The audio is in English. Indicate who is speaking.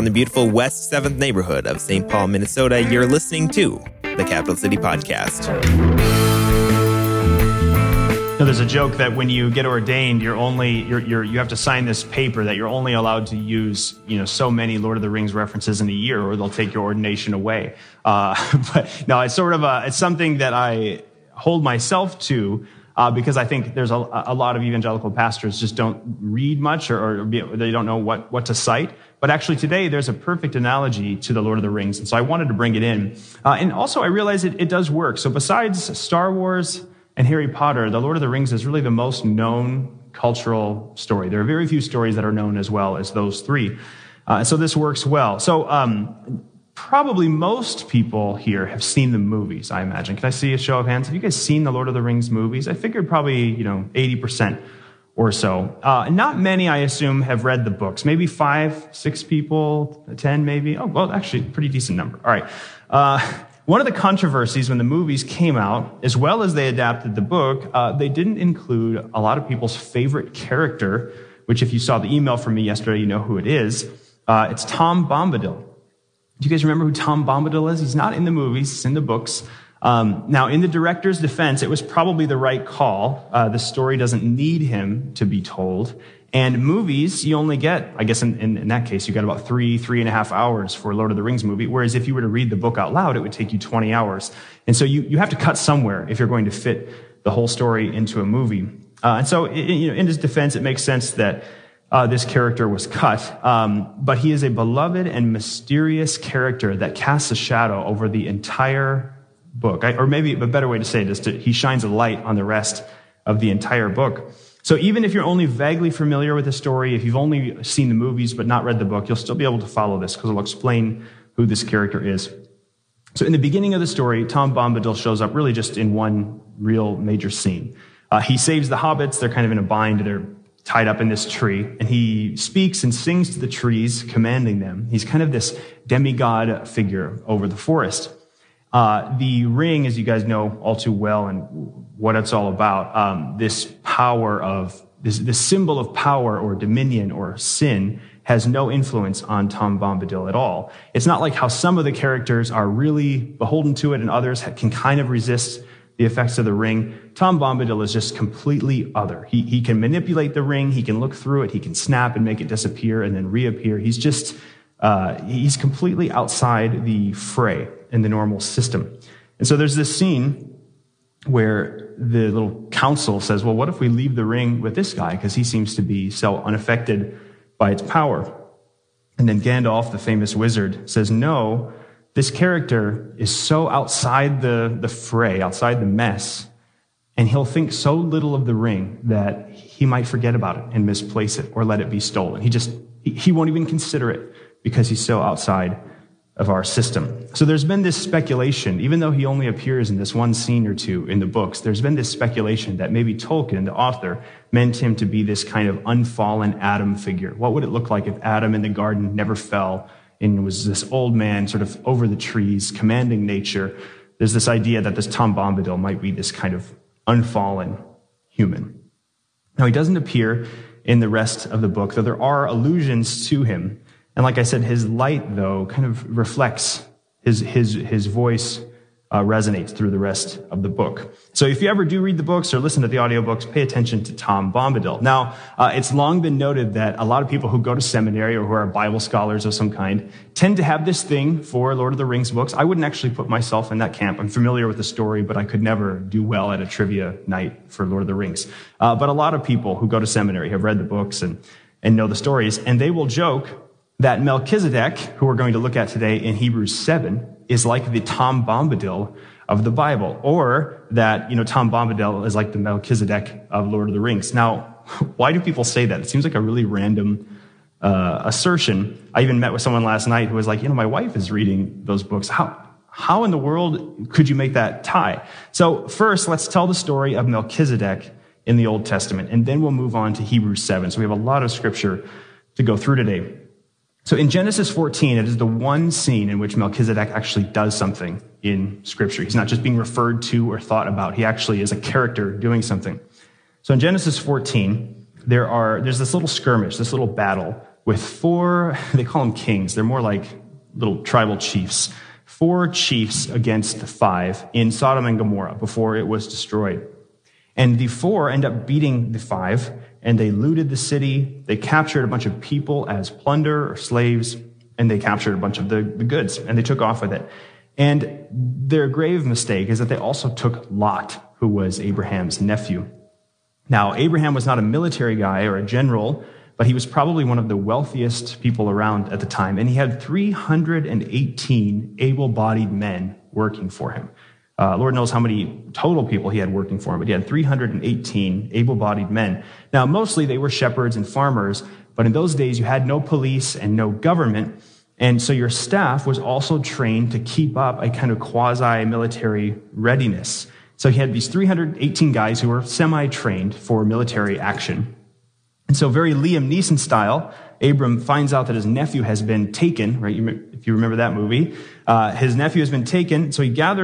Speaker 1: From the beautiful West 7th neighborhood of St. Paul, Minnesota, you're listening to the Capital City Podcast.
Speaker 2: So there's a joke that when you get ordained, you're only you're, you're you have to sign this paper that you're only allowed to use you know so many Lord of the Rings references in a year, or they'll take your ordination away. Uh, but no, it's sort of a it's something that I hold myself to uh, because I think there's a, a, lot of evangelical pastors just don't read much or, or be, they don't know what, what to cite. But actually, today there's a perfect analogy to the Lord of the Rings, and so I wanted to bring it in. Uh, and also, I realize it, it does work. So, besides Star Wars and Harry Potter, the Lord of the Rings is really the most known cultural story. There are very few stories that are known as well as those three. Uh, so this works well. So um, probably most people here have seen the movies, I imagine. Can I see a show of hands? Have you guys seen the Lord of the Rings movies? I figured probably, you know, 80% or so. Uh, not many, I assume, have read the books. Maybe five, six people, 10 maybe. Oh, well, actually, pretty decent number. All right. Uh, one of the controversies when the movies came out, as well as they adapted the book, uh, they didn't include a lot of people's favorite character, which if you saw the email from me yesterday, you know who it is. Uh, it's Tom Bombadil. Do you guys remember who Tom Bombadil is? He's not in the movies, he's in the books. Um, now, in the director's defense, it was probably the right call. Uh, the story doesn't need him to be told. And movies, you only get, I guess in, in, in, that case, you got about three, three and a half hours for a Lord of the Rings movie. Whereas if you were to read the book out loud, it would take you 20 hours. And so you, you have to cut somewhere if you're going to fit the whole story into a movie. Uh, and so, you know, in his defense, it makes sense that uh, this character was cut. Um, but he is a beloved and mysterious character that casts a shadow over the entire book. I, or maybe a better way to say it is to, he shines a light on the rest of the entire book. So even if you're only vaguely familiar with the story, if you've only seen the movies but not read the book, you'll still be able to follow this because it'll explain who this character is. So in the beginning of the story, Tom Bombadil shows up really just in one real major scene. Uh, he saves the hobbits. They're kind of in a bind. They're tied up in this tree, and he speaks and sings to the trees, commanding them. He's kind of this demigod figure over the forest. Uh, the ring, as you guys know all too well, and what it's all about, um, this power of this, this symbol of power or dominion or sin has no influence on Tom Bombadil at all. It's not like how some of the characters are really beholden to it and others can kind of resist the effects of the ring. Tom Bombadil is just completely other. He, he can manipulate the ring, he can look through it, he can snap and make it disappear and then reappear. He's just, uh, he's completely outside the fray in the normal system. And so there's this scene where the little council says, well, what if we leave the ring with this guy? Because he seems to be so unaffected by its power. And then Gandalf, the famous wizard, says, no, this character is so outside the, the fray, outside the mess, and he'll think so little of the ring that he might forget about it and misplace it or let it be stolen. He just, he won't even consider it because he's so outside of our system. So there's been this speculation, even though he only appears in this one scene or two in the books, there's been this speculation that maybe Tolkien, the author, meant him to be this kind of unfallen Adam figure. What would it look like if Adam in the garden never fell and was this old man sort of over the trees, commanding nature. There's this idea that this Tom Bombadil might be this kind of unfallen human. Now, he doesn't appear in the rest of the book, though there are allusions to him. And like I said, his light, though, kind of reflects his, his, his voice uh, resonates through the rest of the book. So if you ever do read the books or listen to the audiobooks, pay attention to Tom Bombadil. Now, uh, it's long been noted that a lot of people who go to seminary or who are Bible scholars of some kind tend to have this thing for Lord of the Rings books. I wouldn't actually put myself in that camp. I'm familiar with the story, but I could never do well at a trivia night for Lord of the Rings. Uh, but a lot of people who go to seminary have read the books and, and know the stories, and they will joke that Melchizedek, who we're going to look at today in Hebrews 7, is like the Tom Bombadil of the Bible, or that, you know, Tom Bombadil is like the Melchizedek of Lord of the Rings. Now, why do people say that? It seems like a really random uh, assertion. I even met with someone last night who was like, you know, my wife is reading those books. How, how in the world could you make that tie? So first, let's tell the story of Melchizedek in the Old Testament, and then we'll move on to Hebrews 7. So we have a lot of scripture to go through today. So in Genesis 14, it is the one scene in which Melchizedek actually does something in scripture. He's not just being referred to or thought about. He actually is a character doing something. So in Genesis 14, there are, there's this little skirmish, this little battle with four, they call them kings. They're more like little tribal chiefs. Four chiefs against five in Sodom and Gomorrah before it was destroyed. And the four end up beating the five, and they looted the city. They captured a bunch of people as plunder or slaves, and they captured a bunch of the, the goods, and they took off with it. And their grave mistake is that they also took Lot, who was Abraham's nephew. Now, Abraham was not a military guy or a general, but he was probably one of the wealthiest people around at the time, and he had 318 able bodied men working for him. Uh, Lord knows how many total people he had working for him, but he had 318 able bodied men. Now, mostly they were shepherds and farmers, but in those days you had no police and no government. And so your staff was also trained to keep up a kind of quasi military readiness. So he had these 318 guys who were semi trained for military action. And so, very Liam Neeson style, Abram finds out that his nephew has been taken, right? If you remember that movie, uh, his nephew has been taken. So he gathers